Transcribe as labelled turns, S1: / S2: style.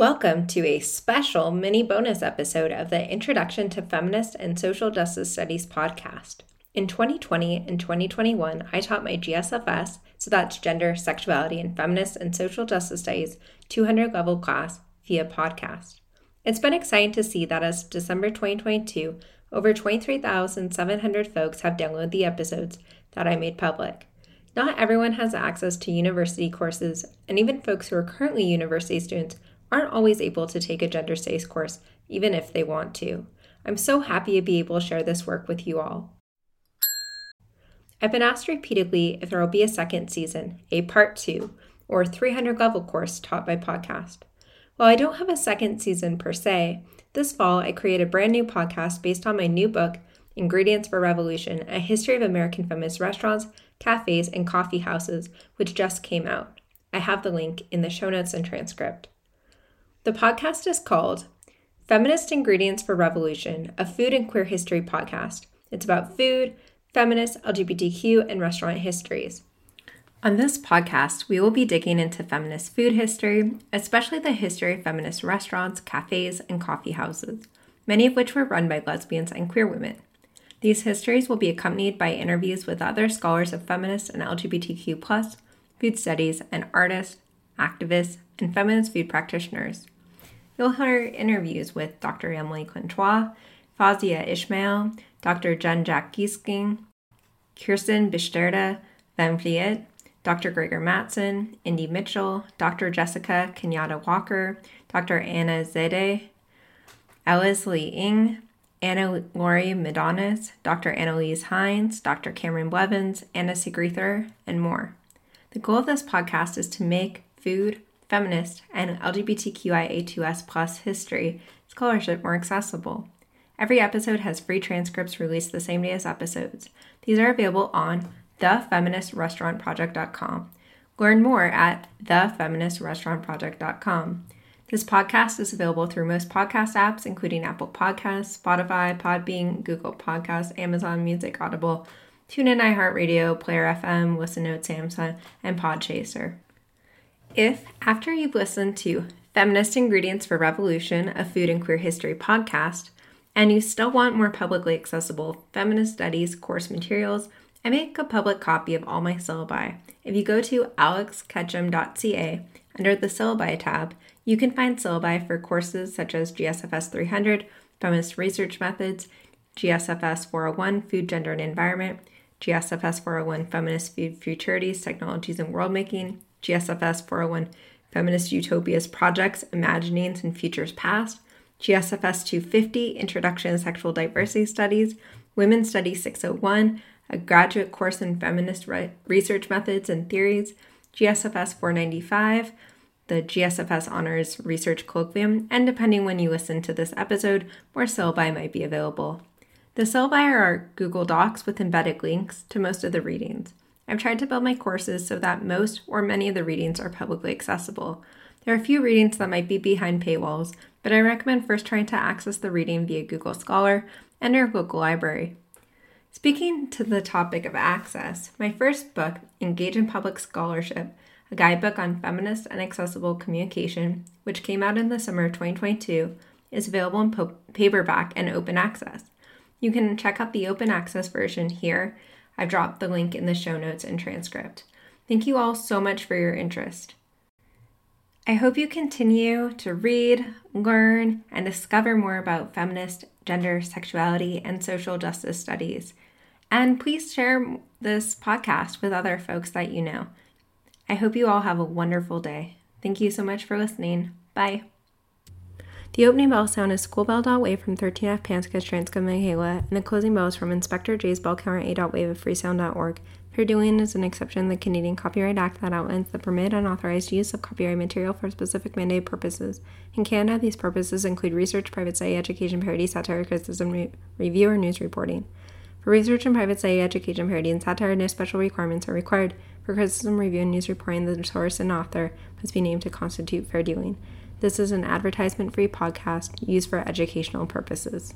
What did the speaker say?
S1: Welcome to a special mini bonus episode of the Introduction to Feminist and Social Justice Studies podcast. In 2020 and 2021, I taught my GSFS, so that's Gender, Sexuality, and Feminist and Social Justice Studies 200 level class via podcast. It's been exciting to see that as December 2022, over 23,700 folks have downloaded the episodes that I made public. Not everyone has access to university courses, and even folks who are currently university students aren't always able to take a gender studies course, even if they want to. I'm so happy to be able to share this work with you all. I've been asked repeatedly if there will be a second season, a part two, or 300 level course taught by podcast. While I don't have a second season per se, this fall I create a brand new podcast based on my new book, Ingredients for Revolution A History of American Feminist Restaurants, Cafes, and Coffee Houses, which just came out. I have the link in the show notes and transcript. The podcast is called Feminist Ingredients for Revolution, a food and queer history podcast. It's about food, feminist, LGBTQ, and restaurant histories. On this podcast, we will be digging into feminist food history, especially the history of feminist restaurants, cafes, and coffee houses, many of which were run by lesbians and queer women. These histories will be accompanied by interviews with other scholars of feminist and LGBTQ, food studies, and artists, activists, and feminist food practitioners. You'll hear interviews with Dr. Emily Contois, Fazia Ismail, Dr. Jen Jack Gieseking, Kirsten Bisterda Van Vliet, Dr. Greggor Mattson, Indy Mitchell, Dr. Jessica Kenyatta Walker, Dr. Anna Zeide, Alice Lee Ing, Anna Lori Medonis, Dr. Annelise Heinz, Dr. Cameron Blevins, Anna Sigrether, and more. The goal of this podcast is to make food, feminist, and LGBTQIA2S plus history scholarship more accessible. Every episode has free transcripts released the same day as episodes. These are available on thefeministrestaurantproject.com. Learn more at thefeministrestaurantproject.com. This podcast is available through most podcast apps, including Apple Podcasts, Spotify, Podbean, Google Podcasts, Amazon Music, Audible, TuneIn, iHeartRadio, Player FM, Listen Notes, Samsung, and Podchaser. If, after you've listened to Feminist Ingredients for Revolution, a food and queer history podcast, and you still want more publicly accessible feminist studies course materials, I make a public copy of all my syllabi. If you go to alexketchum.ca under the syllabi tab, you can find syllabi for courses such as GSFS 300, Feminist Research Methods, GSFS 401, Food, Gender, and Environment, GSFS 401, Feminist Food Futurities, Technologies, and World Making, GSFS 401 Feminist Utopias Projects, Imaginings and Futures Past, GSFS 250 Introduction to Sexual Diversity Studies, Women's Studies 601, a graduate course in feminist re- research methods and theories, GSFS 495, the GSFS Honors Research Colloquium, and depending when you listen to this episode, more syllabi might be available. The syllabi are Google Docs with embedded links to most of the readings. I've tried to build my courses so that most or many of the readings are publicly accessible. There are a few readings that might be behind paywalls, but I recommend first trying to access the reading via Google Scholar and your local library. Speaking to the topic of access, my first book, Engage in Public Scholarship, a guidebook on feminist and accessible communication, which came out in the summer of 2022, is available in po- paperback and open access. You can check out the open access version here I've dropped the link in the show notes and transcript. Thank you all so much for your interest. I hope you continue to read, learn, and discover more about feminist, gender, sexuality, and social justice studies. And please share this podcast with other folks that you know. I hope you all have a wonderful day. Thank you so much for listening. Bye. The opening bell sound is School Bell dot Wave from 13F Panskas Transka Michaela, and the closing bell is from Inspector J's Bell Counter A. dot Wave of freesound.org. Dealing is an exception to the Canadian Copyright Act that outlines the permitted and authorized use of copyright material for specific mandated purposes. In Canada, these purposes include research, private study, education, parody, satire, criticism, re- review, or news reporting. For research and private study, education, parody, and satire, no special requirements are required. For criticism, review, and news reporting, the source and author must be named to constitute fair dealing. This is an advertisement free podcast used for educational purposes.